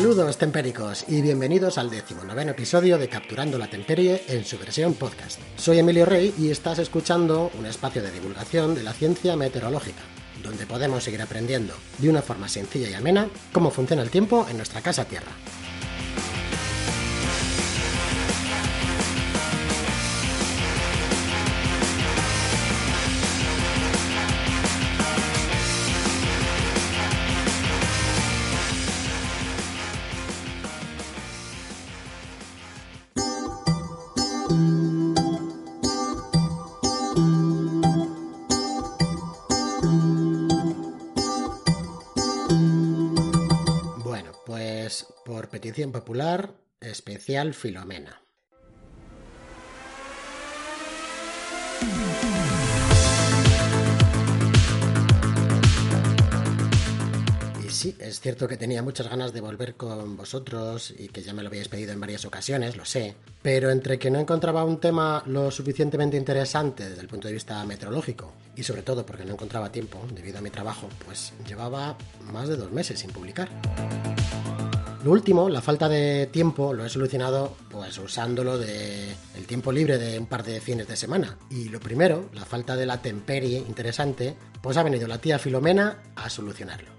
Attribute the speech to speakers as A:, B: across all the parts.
A: Saludos tempéricos y bienvenidos al decimonoveno episodio de Capturando la Temperie en su versión podcast. Soy Emilio Rey y estás escuchando un espacio de divulgación de la ciencia meteorológica, donde podemos seguir aprendiendo de una forma sencilla y amena cómo funciona el tiempo en nuestra casa Tierra. Popular, especial Filomena. Y sí, es cierto que tenía muchas ganas de volver con vosotros y que ya me lo habíais pedido en varias ocasiones, lo sé, pero entre que no encontraba un tema lo suficientemente interesante desde el punto de vista meteorológico y sobre todo porque no encontraba tiempo debido a mi trabajo, pues llevaba más de dos meses sin publicar. Lo último, la falta de tiempo, lo he solucionado pues usándolo de el tiempo libre de un par de fines de semana. Y lo primero, la falta de la temperie interesante, pues ha venido la tía Filomena a solucionarlo.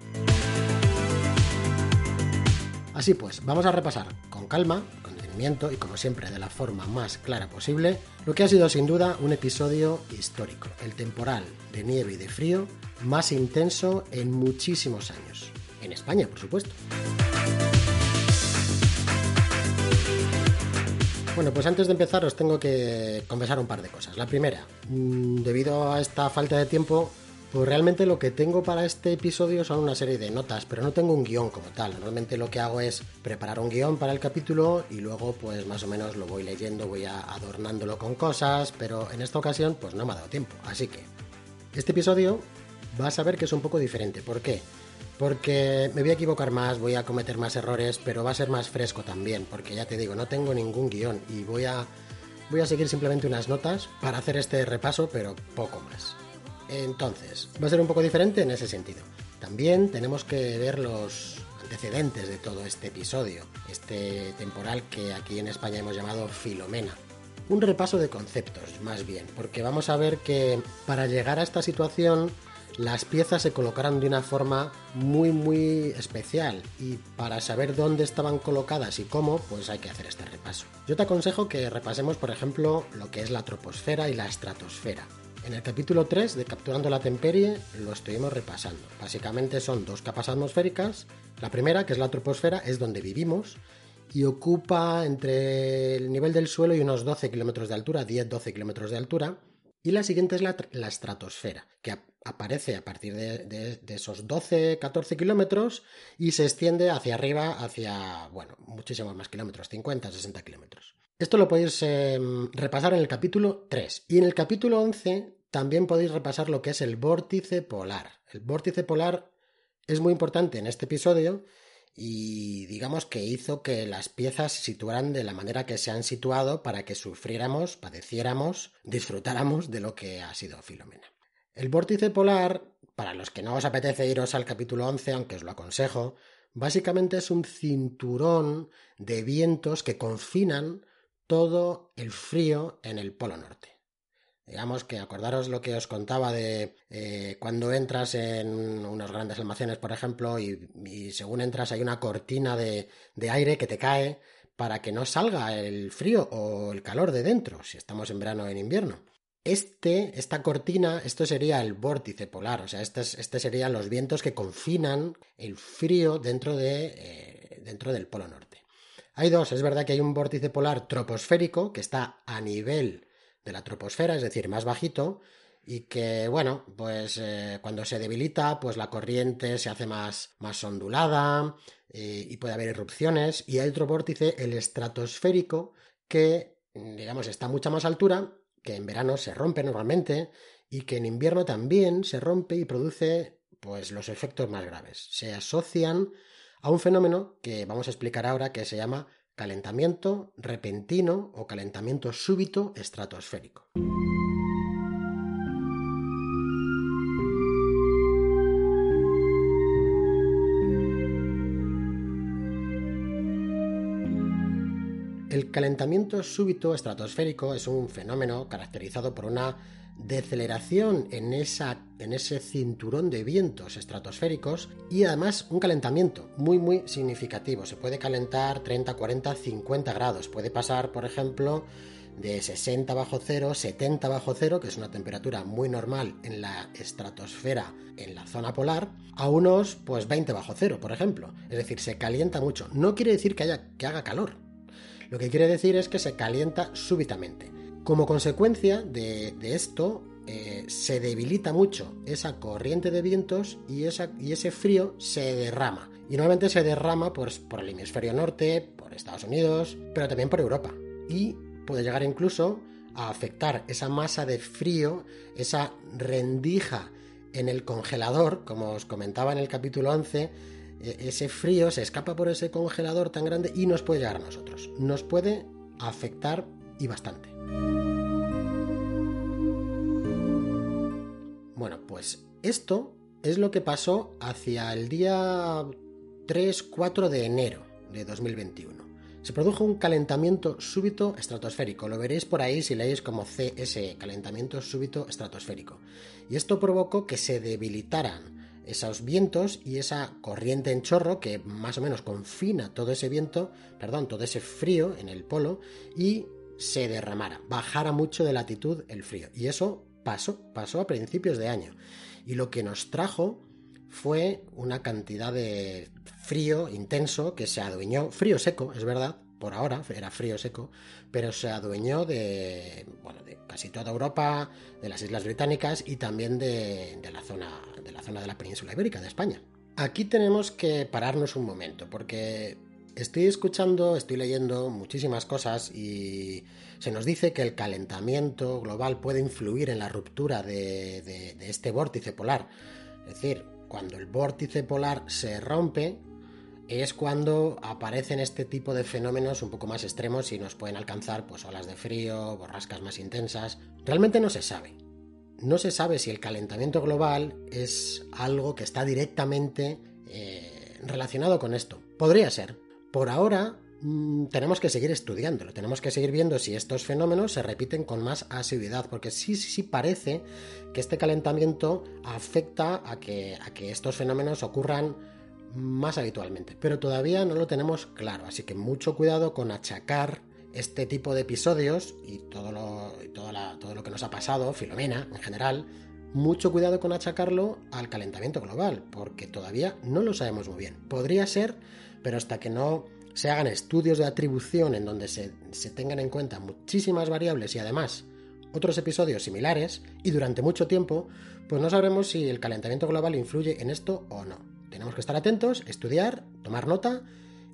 A: Así pues, vamos a repasar con calma, con detenimiento y como siempre de la forma más clara posible, lo que ha sido sin duda un episodio histórico, el temporal de nieve y de frío más intenso en muchísimos años. En España, por supuesto. Bueno, pues antes de empezar os tengo que confesar un par de cosas. La primera, mm, debido a esta falta de tiempo, pues realmente lo que tengo para este episodio son una serie de notas, pero no tengo un guion como tal. Normalmente lo que hago es preparar un guion para el capítulo y luego pues más o menos lo voy leyendo, voy adornándolo con cosas, pero en esta ocasión pues no me ha dado tiempo. Así que este episodio vas a ver que es un poco diferente. ¿Por qué? Porque me voy a equivocar más, voy a cometer más errores, pero va a ser más fresco también, porque ya te digo, no tengo ningún guion y voy a, voy a seguir simplemente unas notas para hacer este repaso, pero poco más. Entonces, va a ser un poco diferente en ese sentido. También tenemos que ver los antecedentes de todo este episodio, este temporal que aquí en España hemos llamado Filomena. Un repaso de conceptos, más bien, porque vamos a ver que para llegar a esta situación las piezas se colocaron de una forma muy muy especial y para saber dónde estaban colocadas y cómo, pues hay que hacer este repaso. Yo te aconsejo que repasemos, por ejemplo, lo que es la troposfera y la estratosfera. En el capítulo 3 de Capturando la Temperie lo estuvimos repasando. Básicamente son dos capas atmosféricas. La primera, que es la troposfera, es donde vivimos y ocupa entre el nivel del suelo y unos 12 kilómetros de altura, 10-12 kilómetros de altura. Y la siguiente es la, la estratosfera, que aparece a partir de, de- esos 12-14 kilómetros y se extiende hacia arriba, hacia, bueno, muchísimos más kilómetros, 50-60 kilómetros. Esto lo podéis eh, repasar en el capítulo 3. Y en el capítulo 11 también podéis repasar lo que es el vórtice polar. El vórtice polar es muy importante en este episodio y digamos que hizo que las piezas se situaran de la manera que se han situado para que sufriéramos, padeciéramos, disfrutáramos de lo que ha sido Filomena. El vórtice polar, para los que no os apetece iros al capítulo 11, aunque os lo aconsejo, básicamente es un cinturón de vientos que confinan todo el frío en el polo norte. Digamos que acordaros lo que os contaba de eh, cuando entras en unos grandes almacenes, por ejemplo, y, según entras hay una cortina de aire que te cae para que no salga el frío o el calor de dentro, si estamos en verano o en invierno. Este, esta cortina, esto sería el vórtice polar, o sea, este, es- este serían los vientos que confinan el frío dentro, de, eh, dentro del polo norte. Hay dos, es verdad que hay un vórtice polar troposférico que está a nivel de la troposfera, es decir, más bajito, y que, bueno, pues eh, cuando se debilita, pues la corriente se hace más, más ondulada eh, y puede haber erupciones. Y hay otro vórtice, el estratosférico, que, digamos, está a mucha más altura, que en verano se rompe normalmente y que en invierno también se rompe y produce, pues, los efectos más graves. Se asocian a un fenómeno que vamos a explicar ahora que se llama calentamiento repentino o calentamiento súbito estratosférico. El calentamiento súbito estratosférico es un fenómeno caracterizado por una deceleración en, ese cinturón de vientos estratosféricos y además un calentamiento muy muy significativo. Se puede calentar 30, 40, 50 grados. Puede pasar, por ejemplo, de 60 bajo cero, 70 bajo cero, que es una temperatura muy normal en la estratosfera en la zona polar, a unos pues 20 bajo cero, por ejemplo. Es decir, se calienta mucho. No quiere decir que, haya, que haga calor. Lo que quiere decir es que se calienta súbitamente. Como consecuencia de, esto, eh, se debilita mucho esa corriente de vientos y, ese frío se derrama. Y normalmente se derrama pues, por el hemisferio norte, por Estados Unidos, pero también por Europa. Y puede llegar incluso a afectar esa masa de frío, esa rendija en el congelador, como os comentaba en el capítulo 11, e, ese frío se escapa por ese congelador tan grande y nos puede llegar a nosotros. Nos puede afectar y bastante. Bueno, pues esto es lo que pasó hacia el día 3-4 de enero de 2021. Se produjo un calentamiento súbito estratosférico. Lo veréis por ahí si leéis como CS, calentamiento súbito estratosférico. Y esto provocó que se debilitaran esos vientos y esa corriente en chorro que más o menos confina todo ese viento, perdón, todo ese frío en el polo y se derramara, bajara mucho de latitud el frío. Y eso pasó, pasó a principios de año. Y lo que nos trajo fue una cantidad de frío intenso que se adueñó, frío seco, es verdad, por ahora, era frío seco, pero se adueñó de, de casi toda Europa, de las Islas Británicas y también de, de, la zona, de la zona de la península ibérica, de España. Aquí tenemos que pararnos un momento, porque Estoy escuchando, estoy leyendo muchísimas cosas y se nos dice que el calentamiento global puede influir en la ruptura de, este vórtice polar. Es decir, cuando el vórtice polar se rompe, es cuando aparecen este tipo de fenómenos un poco más extremos y nos pueden alcanzar pues olas de frío, borrascas más intensas. Realmente no se sabe. No se sabe si el calentamiento global es algo que está directamente eh, relacionado con esto. Podría ser, por ahora mm, tenemos que seguir estudiándolo, tenemos que seguir viendo si estos fenómenos se repiten con más asiduidad, porque sí, sí, sí parece que este calentamiento afecta a que, a que estos fenómenos ocurran más habitualmente, pero todavía no lo tenemos claro, así que mucho cuidado con achacar este tipo de episodios y todo lo, todo lo que nos ha pasado, Filomena en general, mucho cuidado con achacarlo al calentamiento global, porque todavía no lo sabemos muy bien. Podría ser pero hasta que no se hagan estudios de atribución en donde se, tengan en cuenta muchísimas variables y además otros episodios similares y durante mucho tiempo, pues no sabremos si el calentamiento global influye en esto o no. Tenemos que estar atentos, estudiar, tomar nota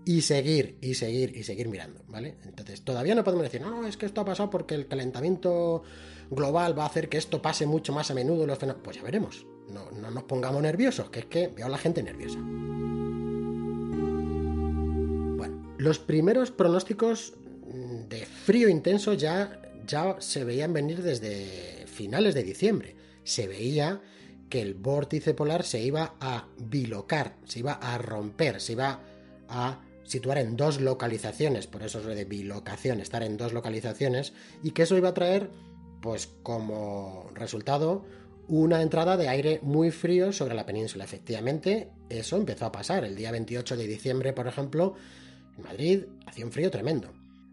A: y seguir, y seguir, y seguir mirando, ¿vale? Entonces, todavía no podemos decir, no, es que esto ha pasado porque el calentamiento global va a hacer que esto pase mucho más a menudo los Pues ya veremos, no, no nos pongamos nerviosos, que es que veo a la gente nerviosa. Los primeros pronósticos de frío intenso ya, ya se veían venir desde finales de diciembre. Se veía que el vórtice polar se iba a bilocar, se iba a romper, se iba a situar en dos localizaciones, por eso es lo de bilocación, estar en dos localizaciones, y que eso iba a traer, pues como resultado, una entrada de aire muy frío sobre la península. Efectivamente, eso empezó a pasar. El día 28 de diciembre, por ejemplo, en Madrid hacía un frío tremendo.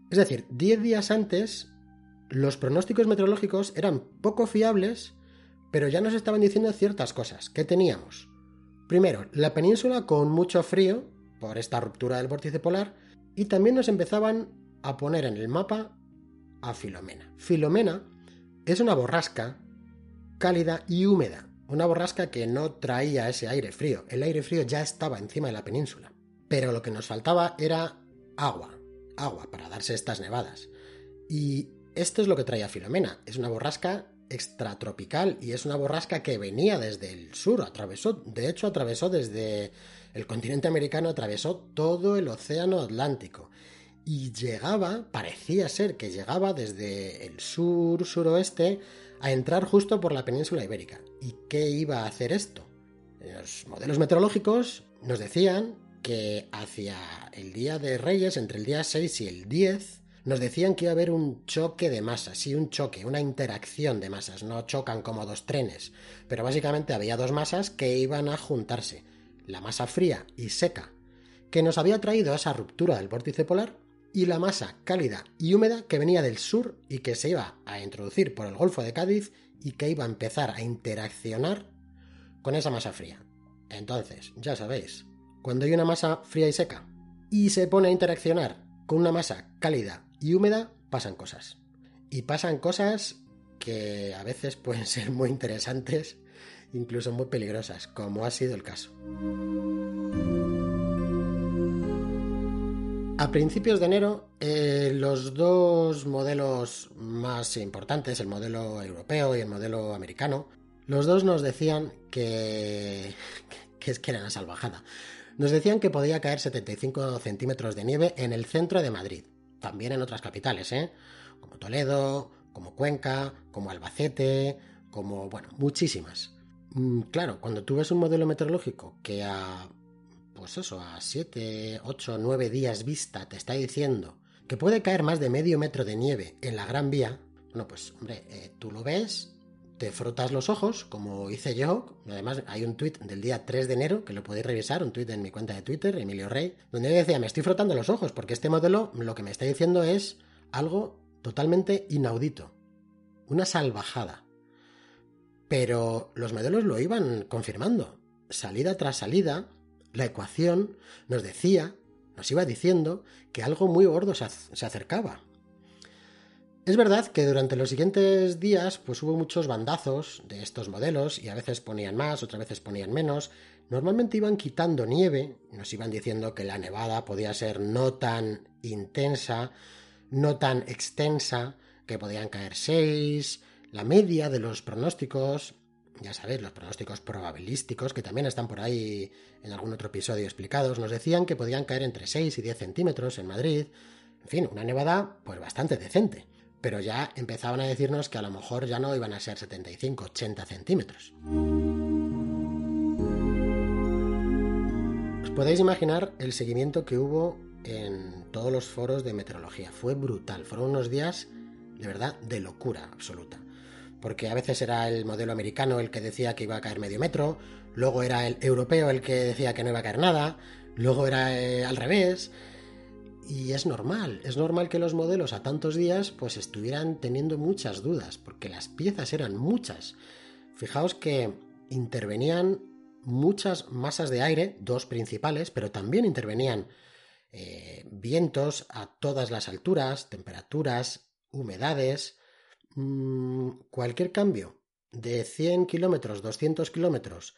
A: Es decir, 10 días antes los pronósticos meteorológicos eran poco fiables, pero ya nos estaban diciendo ciertas cosas. ¿Qué teníamos? Primero, la península con mucho frío por esta ruptura del vórtice polar y también nos empezaban a poner en el mapa a Filomena. Filomena es una borrasca cálida y húmeda, una borrasca que no traía ese aire frío. El aire frío ya estaba encima de la península. Pero lo que nos faltaba era agua, agua para darse estas nevadas. Y esto es lo que traía Filomena, es una borrasca extratropical y es una borrasca que venía desde el sur, atravesó, de hecho atravesó desde el continente americano, atravesó todo el océano Atlántico y llegaba, parecía ser que llegaba desde el sur, suroeste, a entrar justo por la península ibérica. ¿Y qué iba a hacer esto? Los modelos meteorológicos nos decían que hacia el día de Reyes, entre el día 6 y el 10, nos decían que iba a haber un choque de masas, sí, un choque, una interacción de masas, no chocan como dos trenes, pero básicamente había dos masas que iban a juntarse, la masa fría y seca, que nos había traído esa ruptura del vórtice polar, y la masa cálida y húmeda que venía del sur y que se iba a introducir por el Golfo de Cádiz y que iba a empezar a interaccionar con esa masa fría. Entonces, ya sabéis, cuando hay una masa fría y seca y se pone a interaccionar con una masa cálida y húmeda, pasan cosas. Y pasan cosas que a veces pueden ser muy interesantes, incluso muy peligrosas, como ha sido el caso. A principios de enero, eh, los dos modelos más importantes, el modelo europeo y el modelo americano, los dos nos decían que, que es que era una salvajada. Nos decían que podía caer 75 centímetros de nieve en el centro de Madrid, también en otras capitales, ¿eh? como Toledo, como Cuenca, como Albacete, como, bueno, muchísimas. Mm, claro, cuando tú ves un modelo meteorológico que a, pues eso, a 7, 8, 9 días vista te está diciendo que puede caer más de medio metro de nieve en la Gran Vía, bueno, pues hombre, eh, tú lo ves te frotas los ojos, como hice yo. Además, hay un tuit del día 3 de enero que lo podéis revisar, un tuit en mi cuenta de Twitter, Emilio Rey, donde yo decía, me estoy frotando los ojos, porque este modelo lo que me está diciendo es algo totalmente inaudito. Una salvajada. Pero los modelos lo iban confirmando. Salida tras salida, la ecuación nos decía, nos iba diciendo que algo muy gordo se, acercaba. Es verdad que durante los siguientes días pues hubo muchos bandazos de estos modelos y a veces ponían más, otras veces ponían menos. Normalmente iban quitando nieve, nos iban diciendo que la nevada podía ser no tan intensa, no tan extensa, que podían caer 6, la media de los pronósticos, ya sabéis, los pronósticos probabilísticos, que también están por ahí en algún otro episodio explicados, nos decían que podían caer entre 6 y 10 centímetros en Madrid. En fin, una nevada pues bastante decente pero ya empezaban a decirnos que a lo mejor ya no iban a ser 75, 80 centímetros. Os podéis imaginar el seguimiento que hubo en todos los foros de meteorología. Fue brutal, fueron unos días de verdad de locura absoluta. Porque a veces era el modelo americano el que decía que iba a caer medio metro, luego era el europeo el que decía que no iba a caer nada, luego era eh, al revés. Y es normal, es normal que los modelos a tantos días pues estuvieran teniendo muchas dudas, porque las piezas eran muchas. Fijaos que intervenían muchas masas de aire, dos principales, pero también intervenían eh, vientos a todas las alturas, temperaturas, humedades, mm, cualquier cambio de 100 kilómetros, 200 kilómetros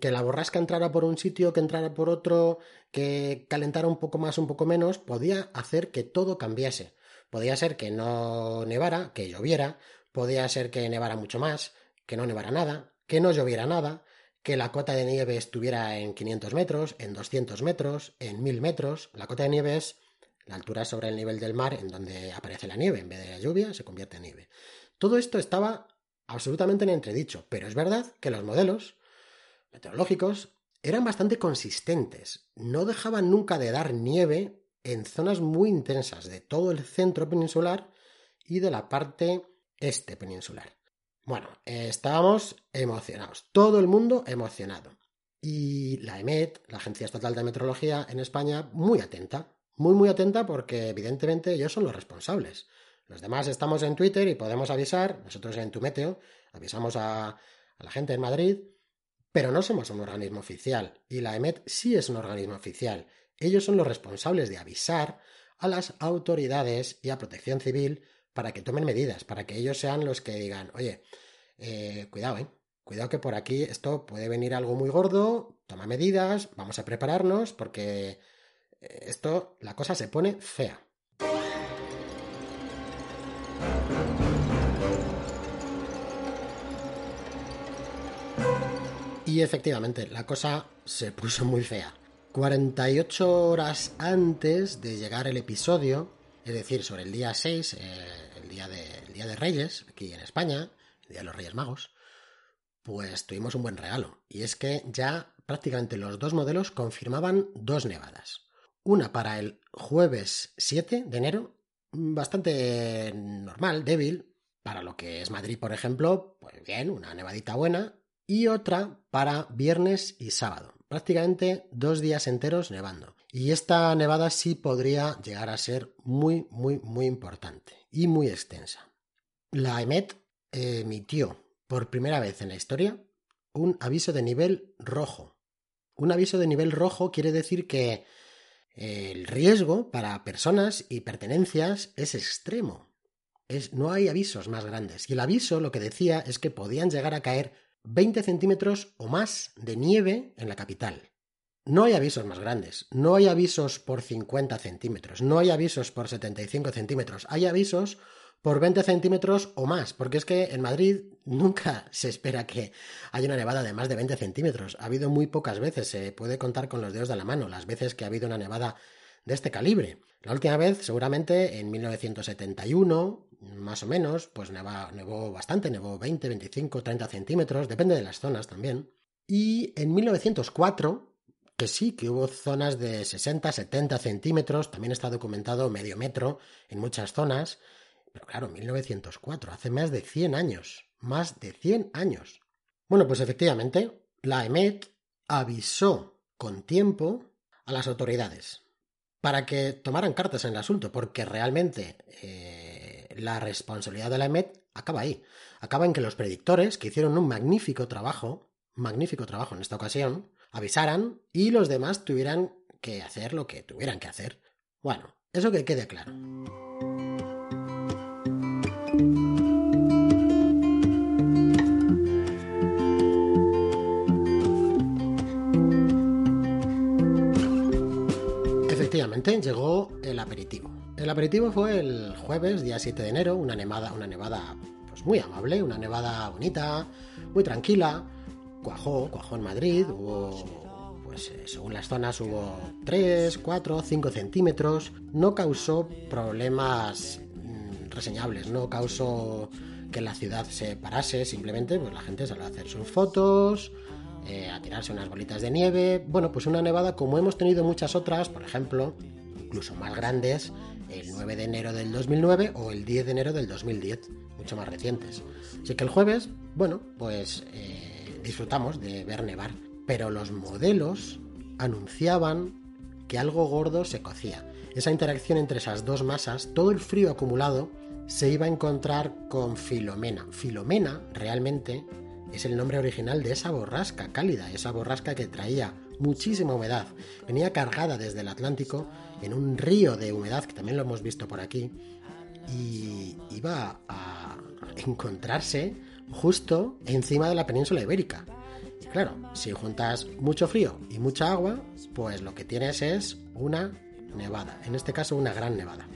A: que la borrasca entrara por un sitio, que entrara por otro, que calentara un poco más, un poco menos, podía hacer que todo cambiase. Podía ser que no nevara, que lloviera, podía ser que nevara mucho más, que no nevara nada, que no lloviera nada, que la cota de nieve estuviera en 500 metros, en 200 metros, en 1000 metros. La cota de nieve es la altura sobre el nivel del mar en donde aparece la nieve, en vez de la lluvia se convierte en nieve. Todo esto estaba absolutamente en entredicho, pero es verdad que los modelos meteorológicos eran bastante consistentes, no dejaban nunca de dar nieve en zonas muy intensas de todo el centro peninsular y de la parte este peninsular. Bueno, estábamos emocionados, todo el mundo emocionado. Y la EMET, la Agencia Estatal de Meteorología en España, muy atenta, muy muy atenta porque evidentemente ellos son los responsables. Los demás estamos en Twitter y podemos avisar, nosotros en Tu Meteo avisamos a, a la gente en Madrid pero no somos un organismo oficial, y la EMET sí es un organismo oficial. Ellos son los responsables de avisar a las autoridades y a protección civil para que tomen medidas, para que ellos sean los que digan, oye, eh, cuidado, ¿eh? Cuidado que por aquí esto puede venir algo muy gordo, toma medidas, vamos a prepararnos porque eh, esto, la cosa se pone fea. Y efectivamente, la cosa se puso muy fea. 48 horas antes de llegar el episodio, es decir, sobre el día 6, eh, el, día de, día de Reyes, aquí en España, el Día de los Reyes Magos, pues tuvimos un buen regalo. Y es que ya prácticamente los dos modelos confirmaban dos nevadas. Una para el jueves 7 de enero bastante normal, débil, para lo que es Madrid, por ejemplo, pues bien, una nevadita buena, y otra para viernes y sábado. Prácticamente dos días enteros nevando. Y esta nevada sí podría llegar a ser muy, muy, muy importante y muy extensa. La EMET emitió por primera vez en la historia un aviso de nivel rojo. Un aviso de nivel rojo quiere decir que el riesgo para personas y pertenencias es extremo. No hay avisos más grandes. Y el aviso lo que decía es que podían llegar a caer 20 centímetros o más de nieve en la capital. No hay avisos más grandes, no hay avisos por 50 centímetros, no hay avisos por 75 centímetros, hay avisos por 20 centímetros o más, porque es que en Madrid nunca se espera que haya una nevada de más de 20 centímetros. Ha habido muy pocas veces, se puede contar con los dedos de la mano las veces que ha habido una nevada de este calibre. La última vez, seguramente en 1971, más o menos, pues nevó bastante, nevó 20, 25, 30 centímetros, depende de las zonas también. Y en 1904, que sí, que hubo zonas de 60, 70 centímetros, también está documentado medio metro en muchas zonas, pero claro, 1904, hace más de 100 años, más de 100 años. Bueno, pues efectivamente, la EMET avisó con tiempo a las autoridades para que tomaran cartas en el asunto, porque realmente eh, la responsabilidad de la EMET acaba ahí. Acaba en que los predictores, que hicieron un magnífico trabajo, magnífico trabajo en esta ocasión, avisaran y los demás tuvieran que hacer lo que tuvieran que hacer. Bueno, eso que quede claro. Efectivamente, llegó el aperitivo. El aperitivo fue el jueves, día 7 de enero, una nevada, una nevada pues muy amable, una nevada bonita, muy tranquila, cuajó, cuajó en Madrid, hubo, pues eh, según las zonas hubo 3, 4, 5 centímetros, no causó problemas mm, reseñables, no causó que la ciudad se parase, simplemente pues la gente salió a hacer sus fotos, eh, a tirarse unas bolitas de nieve, bueno, pues una nevada como hemos tenido muchas otras, por ejemplo, incluso más grandes, el 9 de enero del 2009 o el 10 de enero del 2010, mucho más recientes. Así que el jueves, bueno, pues... Eh, disfrutamos de ver nevar, pero los modelos anunciaban que algo gordo se cocía. Esa interacción entre esas dos masas, todo el frío acumulado, se iba a encontrar con Filomena. Filomena realmente es el nombre original de esa borrasca cálida, esa borrasca que traía muchísima humedad. Venía cargada desde el Atlántico en un río de humedad, que también lo hemos visto por aquí, y iba a encontrarse justo encima de la península ibérica. Y claro, si juntas mucho frío y mucha agua, pues lo que tienes es una nevada, en este caso una gran nevada.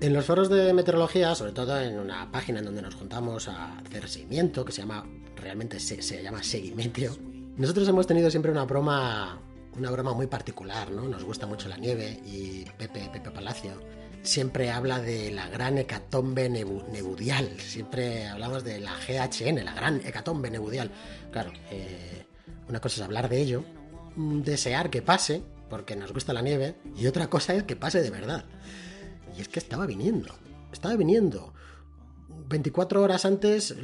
A: En los foros de meteorología, sobre todo en una página en donde nos juntamos a hacer seguimiento, que se llama, realmente se, se llama Seguimeteo, nosotros hemos tenido siempre una broma, una broma muy particular, ¿no? Nos gusta mucho la nieve y Pepe, Pepe Palacio siempre habla de la gran hecatombe nebudial, siempre hablamos de la GHN, la gran hecatombe nebudial. Claro, eh, una cosa es hablar de ello, mm, desear que pase, porque nos gusta la nieve, y otra cosa es que pase de verdad. Y es que estaba viniendo, estaba viniendo. 24 horas antes,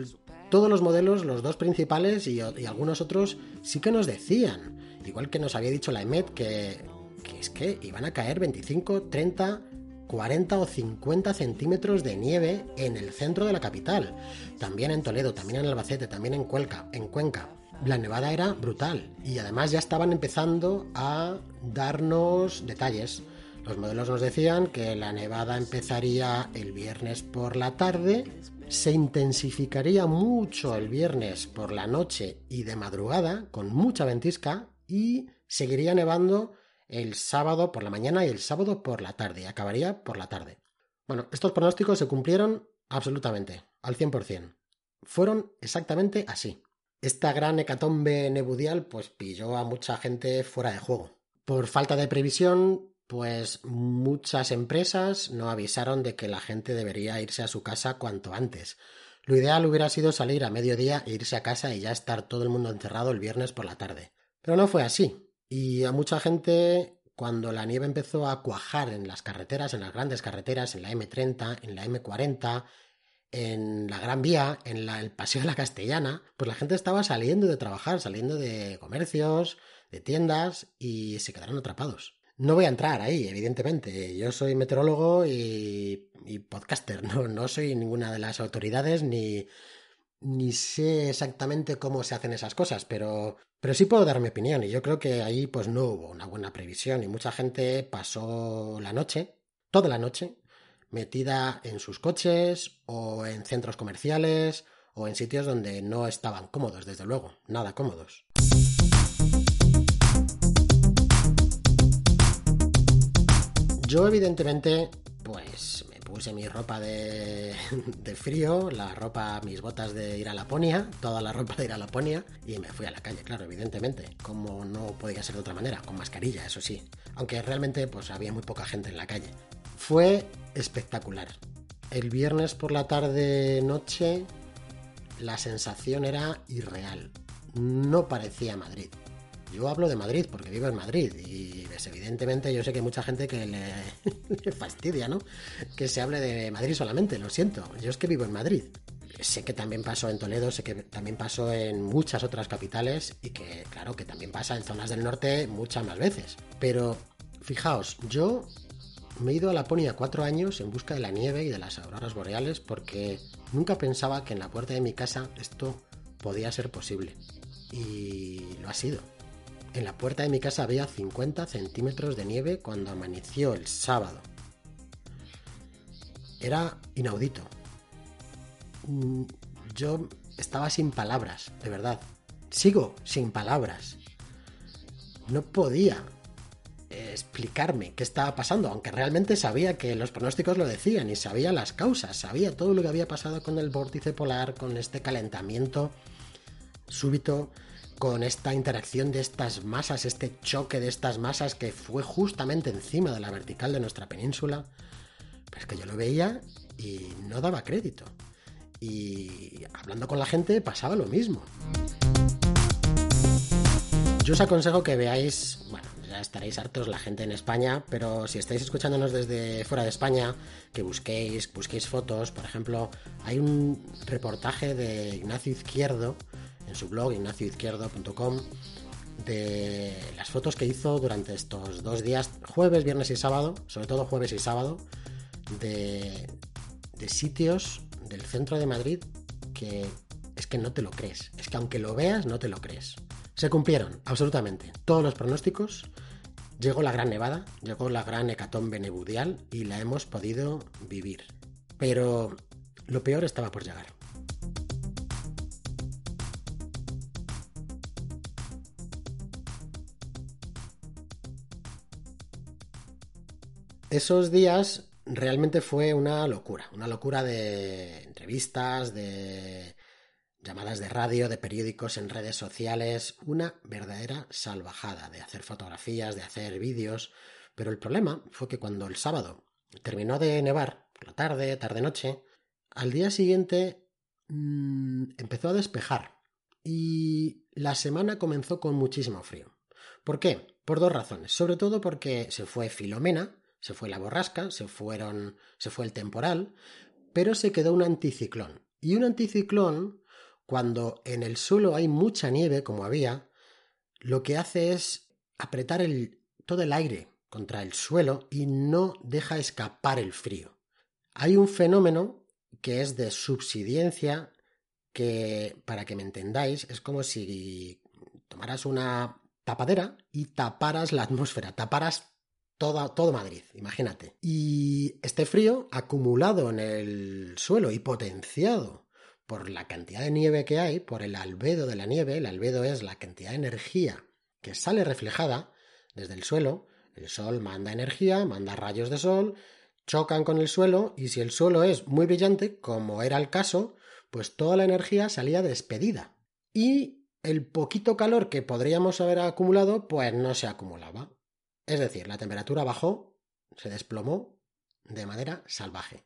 A: todos los modelos, los dos principales y, algunos otros, sí que nos decían, igual que nos había dicho la EMET, que, que es que iban a caer 25, 30 40 o 50 centímetros de nieve en el centro de la capital, también en Toledo, también en Albacete, también en Cuenca, en Cuenca. La nevada era brutal y además ya estaban empezando a darnos detalles. Los modelos nos decían que la nevada empezaría el viernes por la tarde, se intensificaría mucho el viernes por la noche y de madrugada, con mucha ventisca, y seguiría nevando el sábado por la mañana y el sábado por la tarde. Acabaría por la tarde. Bueno, estos pronósticos se cumplieron absolutamente, al 100%. Fueron exactamente así. Esta gran hecatombe nebudial pues pilló a mucha gente fuera de juego. Por falta de previsión, pues muchas empresas no avisaron de que la gente debería irse a su casa cuanto antes. Lo ideal hubiera sido salir a mediodía e irse a casa y ya estar todo el mundo encerrado el viernes por la tarde. Pero no fue así. Y a mucha gente cuando la nieve empezó a cuajar en las carreteras, en las grandes carreteras, en la M30, en la M40, en la Gran Vía, en el Paseo de la Castellana, pues la gente estaba saliendo de trabajar, saliendo de comercios, de tiendas y se quedaron atrapados. No voy a entrar ahí, evidentemente. Yo soy meteorólogo y, podcaster, no, no soy ninguna de las autoridades ni, ni sé exactamente cómo se hacen esas cosas, pero, pero sí puedo dar mi opinión y yo creo que ahí pues no hubo una buena previsión y mucha gente pasó la noche, toda la noche, metida en sus coches o en centros comerciales o en sitios donde no estaban cómodos, desde luego, nada cómodos. Yo evidentemente pues me puse mi ropa de, de, frío, la ropa, mis botas de ir a Laponia, toda la ropa de ir a Laponia y me fui a la calle, claro, evidentemente, como no podía ser de otra manera, con mascarilla, eso sí, aunque realmente pues había muy poca gente en la calle. Fue espectacular. El viernes por la tarde noche la sensación era irreal. No parecía Madrid. Yo hablo de Madrid porque vivo en Madrid y pues, evidentemente yo sé que hay mucha gente que le, fastidia, ¿no? Que se hable de Madrid solamente, lo siento. Yo es que vivo en Madrid. Sé que también pasó en Toledo, sé que también pasó en muchas otras capitales y que claro que también pasa en zonas del norte muchas más veces. Pero fijaos, yo me he ido a Laponia cuatro años en busca de la nieve y de las auroras boreales porque nunca pensaba que en la puerta de mi casa esto podía ser posible. Y lo ha sido. En la puerta de mi casa había 50 centímetros de nieve cuando amaneció el sábado. Era inaudito. Mm, yo estaba sin palabras, de verdad. Sigo sin palabras. No podía explicarme qué estaba pasando, aunque realmente sabía que los pronósticos lo decían y sabía las causas, sabía todo lo que había pasado con el vórtice polar, con este calentamiento súbito, con esta interacción de estas masas, este choque de estas masas que fue justamente encima de la vertical de nuestra península. Pero es que yo lo veía y no daba crédito. Y hablando con la gente pasaba lo mismo. Yo os aconsejo que veáis, bueno, ya estaréis hartos la gente en España, pero si estáis escuchándonos desde fuera de España, que busquéis, busquéis fotos, por ejemplo, hay un reportaje de Ignacio Izquierdo su blog ignacioizquierdo.com de las fotos que hizo durante estos dos días, jueves, viernes y sábado, sobre todo jueves y sábado, de, de sitios del centro de Madrid que es que no te lo crees. Es que aunque lo veas, no te lo crees. Se cumplieron, absolutamente. Todos los pronósticos. Llegó la gran nevada, llegó la gran hecatombe nebudial y la hemos podido vivir. Pero lo peor estaba por llegar. Esos días realmente fue una locura, una locura de entrevistas, de llamadas de radio, de periódicos, en redes sociales, una verdadera salvajada de hacer fotografías, de hacer vídeos. Pero el problema fue que cuando el sábado terminó de nevar, por la tarde, tarde-noche, al día siguiente mmm, empezó a despejar y la semana comenzó con muchísimo frío. ¿Por qué? Por dos razones. Sobre todo porque se fue Filomena, se fue la borrasca, se fueron, se fue el temporal, pero se quedó un anticiclón. Y un anticiclón cuando en el suelo hay mucha nieve, como había, lo que hace es apretar todo el aire contra el suelo y no deja escapar el frío. Hay un fenómeno que es de subsidiencia que, para que me entendáis, es como si tomaras una tapadera y taparas la atmósfera, taparas todo Madrid, imagínate. Y este frío acumulado en el suelo y potenciado por la cantidad de nieve que hay, por el albedo de la nieve, el albedo es la cantidad de energía que sale reflejada desde el suelo, el sol manda energía, manda rayos de sol, chocan con el suelo y si el suelo es muy brillante, como era el caso, pues toda la energía salía despedida. Y el poquito calor que podríamos haber acumulado, pues no se acumulaba. Es decir, la temperatura bajó, se desplomó de manera salvaje.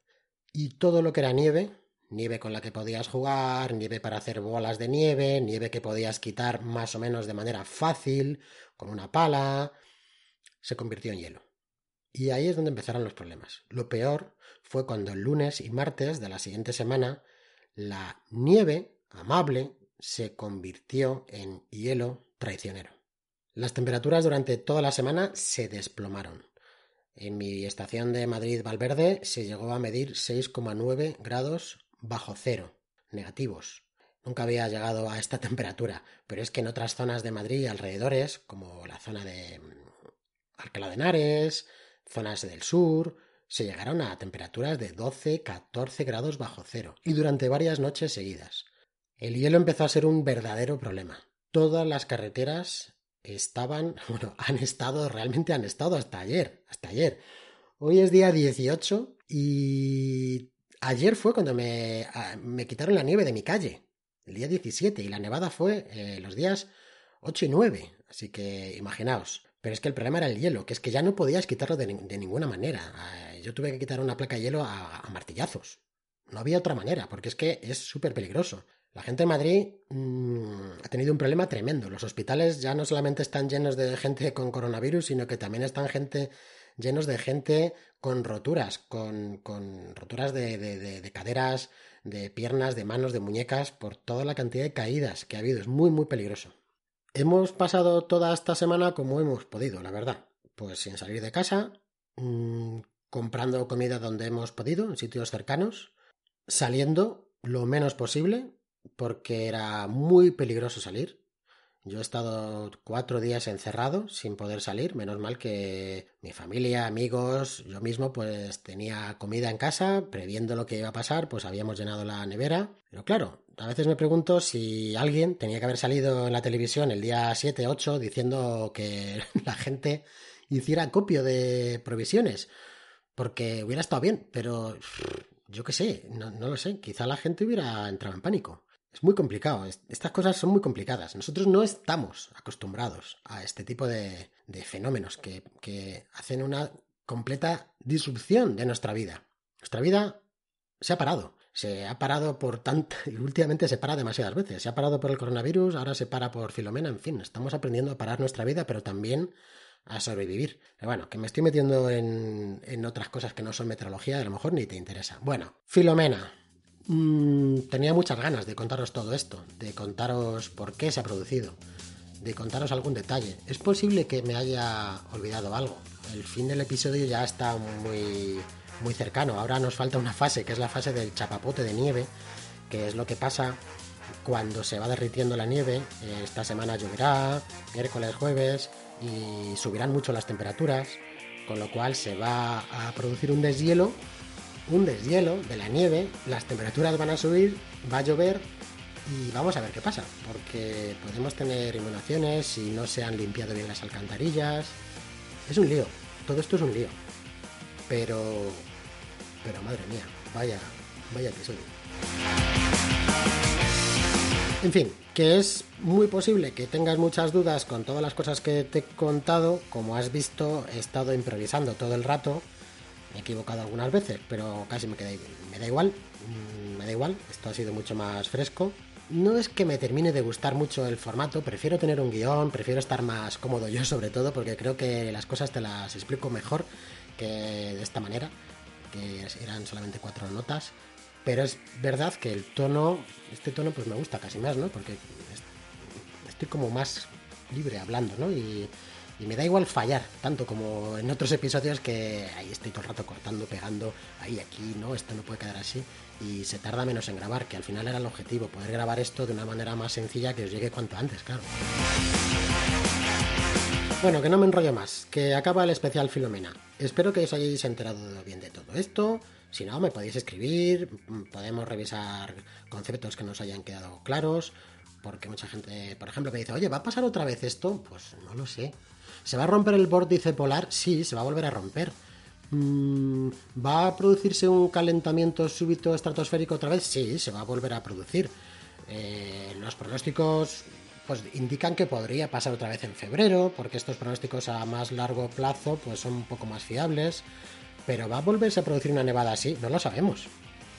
A: Y todo lo que era nieve, nieve con la que podías jugar, nieve para hacer bolas de nieve, nieve que podías quitar más o menos de manera fácil, con una pala. se convirtió en hielo. Y ahí es donde empezaron los problemas. Lo peor fue cuando el lunes y martes de la siguiente semana la nieve amable se convirtió en hielo traicionero. Las temperaturas durante toda la semana se desplomaron. En mi estación de Madrid Valverde se llegó a medir 6,9 grados bajo cero, negativos. Nunca había llegado a esta temperatura, pero es que en otras zonas de Madrid alrededores, como la zona de mm, Alcalá de Henares, zonas del sur, se llegaron a temperaturas de 12, 14 grados bajo cero, y durante varias noches seguidas. El hielo empezó a ser un verdadero problema. Todas las carreteras estaban, bueno, han estado, realmente han estado hasta ayer, hasta ayer. Hoy es día 18 y ayer fue cuando me, me quitaron la nieve de mi calle, el día 17, y la nevada fue eh, los días 8 y 9, así que imaginaos. Pero es que el problema era el hielo, que es que ya no podías quitarlo de, ninguna manera. Ah, yo tuve que quitar una placa de hielo a, martillazos. No había otra manera, porque es que es súper peligroso. La gente de Madrid mm, ha tenido un problema tremendo. Los hospitales ya no solamente están llenos de gente con coronavirus, sino que también están llenos de gente con roturas, con, roturas de, de, caderas, de piernas, de manos, de muñecas, por toda la cantidad de caídas que ha habido. Es muy, muy peligroso. Hemos pasado toda esta semana como hemos podido, la verdad. Pues sin salir de casa, mm, comprando comida donde hemos podido, en sitios cercanos, saliendo lo menos posible, porque era muy peligroso salir. Yo he estado cuatro días encerrado sin poder salir, menos mal que mi familia, amigos, yo mismo pues tenía comida en casa, previendo lo que iba a pasar, pues habíamos llenado la nevera. Pero claro, a veces me pregunto si alguien tenía que haber salido en la televisión el día 7, 8 diciendo que la gente hiciera copio de provisiones, porque hubiera estado bien, pero yo qué sé, no, no lo sé, quizá la gente hubiera entrado en pánico. Es muy complicado, estas cosas son muy complicadas. Nosotros no estamos acostumbrados a este tipo de, fenómenos que, que hacen una completa disrupción de nuestra vida. Nuestra vida se ha parado. Se ha parado por tanto, y últimamente se para demasiadas veces. Se ha parado por el coronavirus, ahora se para por Filomena, en fin, estamos aprendiendo a parar nuestra vida, pero también a sobrevivir. Pero bueno, que me estoy metiendo en, en otras cosas que no son meteorología, a lo mejor ni te interesa. Bueno, Filomena, Mm, tenía muchas ganas de contaros todo esto, de contaros por qué se ha producido, de contaros algún detalle. Es posible que me haya olvidado algo. El fin del episodio ya está muy, muy cercano. Ahora nos falta una fase, que es la fase del chapapote de nieve, que es lo que pasa cuando se va derritiendo la nieve. Esta semana lloverá, miércoles, jueves, y subirán mucho las temperaturas, con lo cual se va a producir un deshielo un deshielo de la nieve, las temperaturas van a subir, va a llover y vamos a ver qué pasa, porque podemos tener inundaciones si no se han limpiado bien las alcantarillas. Es un lío, todo esto es un lío. Pero, pero madre mía, vaya, vaya episodio. En fin, que es muy posible que tengas muchas dudas con todas las cosas que te he contado. Como has visto, he estado improvisando todo el rato equivocado algunas veces, pero casi me queda me da igual, mm, me da igual, esto ha sido mucho más fresco. No es que me termine de gustar mucho el formato, prefiero tener un guion, prefiero estar más cómodo yo sobre todo, porque creo que las cosas te las explico mejor que de esta manera, que eran solamente cuatro notas, pero es verdad que el tono, este tono pues me gusta casi más, ¿no? Porque estoy como más libre hablando, ¿no? Y y me da igual fallar, tanto como en otros episodios que ahí estoy todo el rato cortando, pegando, ahí, aquí, no, esto no puede quedar así. Y se tarda menos en grabar, que al final era el objetivo, poder grabar esto de una manera más sencilla que os llegue cuanto antes, claro. Bueno, que no me enrollo más, que acaba el especial Filomena. Espero que os hayáis enterado bien de todo esto. Si no, me podéis escribir, podemos revisar conceptos que nos hayan quedado claros, porque mucha gente, por ejemplo, me dice, oye, ¿va a pasar otra vez esto? Pues no lo sé. ¿Se va a romper el vórtice polar? Sí, se va a volver a romper. Mm, ¿Va a producirse un calentamiento súbito estratosférico otra vez? Sí, se va a volver a producir. Eh, los pronósticos pues indican que podría pasar otra vez en febrero, porque estos pronósticos a más largo plazo pues son un poco más fiables. Pero ¿va a volverse a producir una nevada así? No lo sabemos.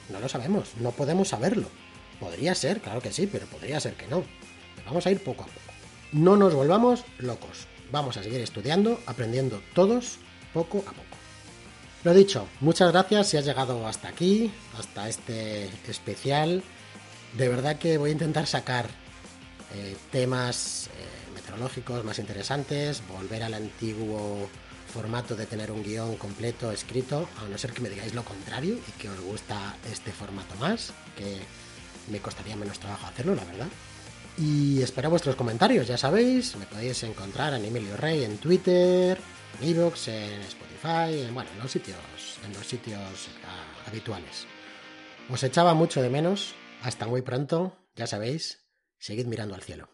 A: No lo sabemos, no podemos saberlo. Podría ser, claro que sí, pero podría ser que no. Vamos a ir poco a poco. No nos volvamos locos vamos a seguir estudiando, aprendiendo todos, poco a poco. Lo dicho, muchas gracias si has llegado hasta aquí, hasta este especial. De verdad que voy a intentar sacar eh, temas eh, meteorológicos más interesantes, volver al antiguo formato de tener un guion completo escrito, a no ser que me digáis lo contrario y que os gusta este formato más, que me costaría menos trabajo hacerlo, la verdad. Y espero vuestros comentarios, ya sabéis, me podéis encontrar en Emilio Rey en Twitter, en Evox, en Spotify, en, bueno, en los sitios, en los sitios ah, habituales. Os echaba mucho de menos, hasta muy pronto, ya sabéis, seguid mirando al cielo.